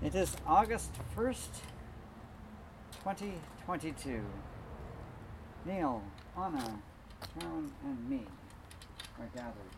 It is August 1st, 2022. Neil, Anna, Karen, and me are gathered.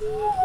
Yeah.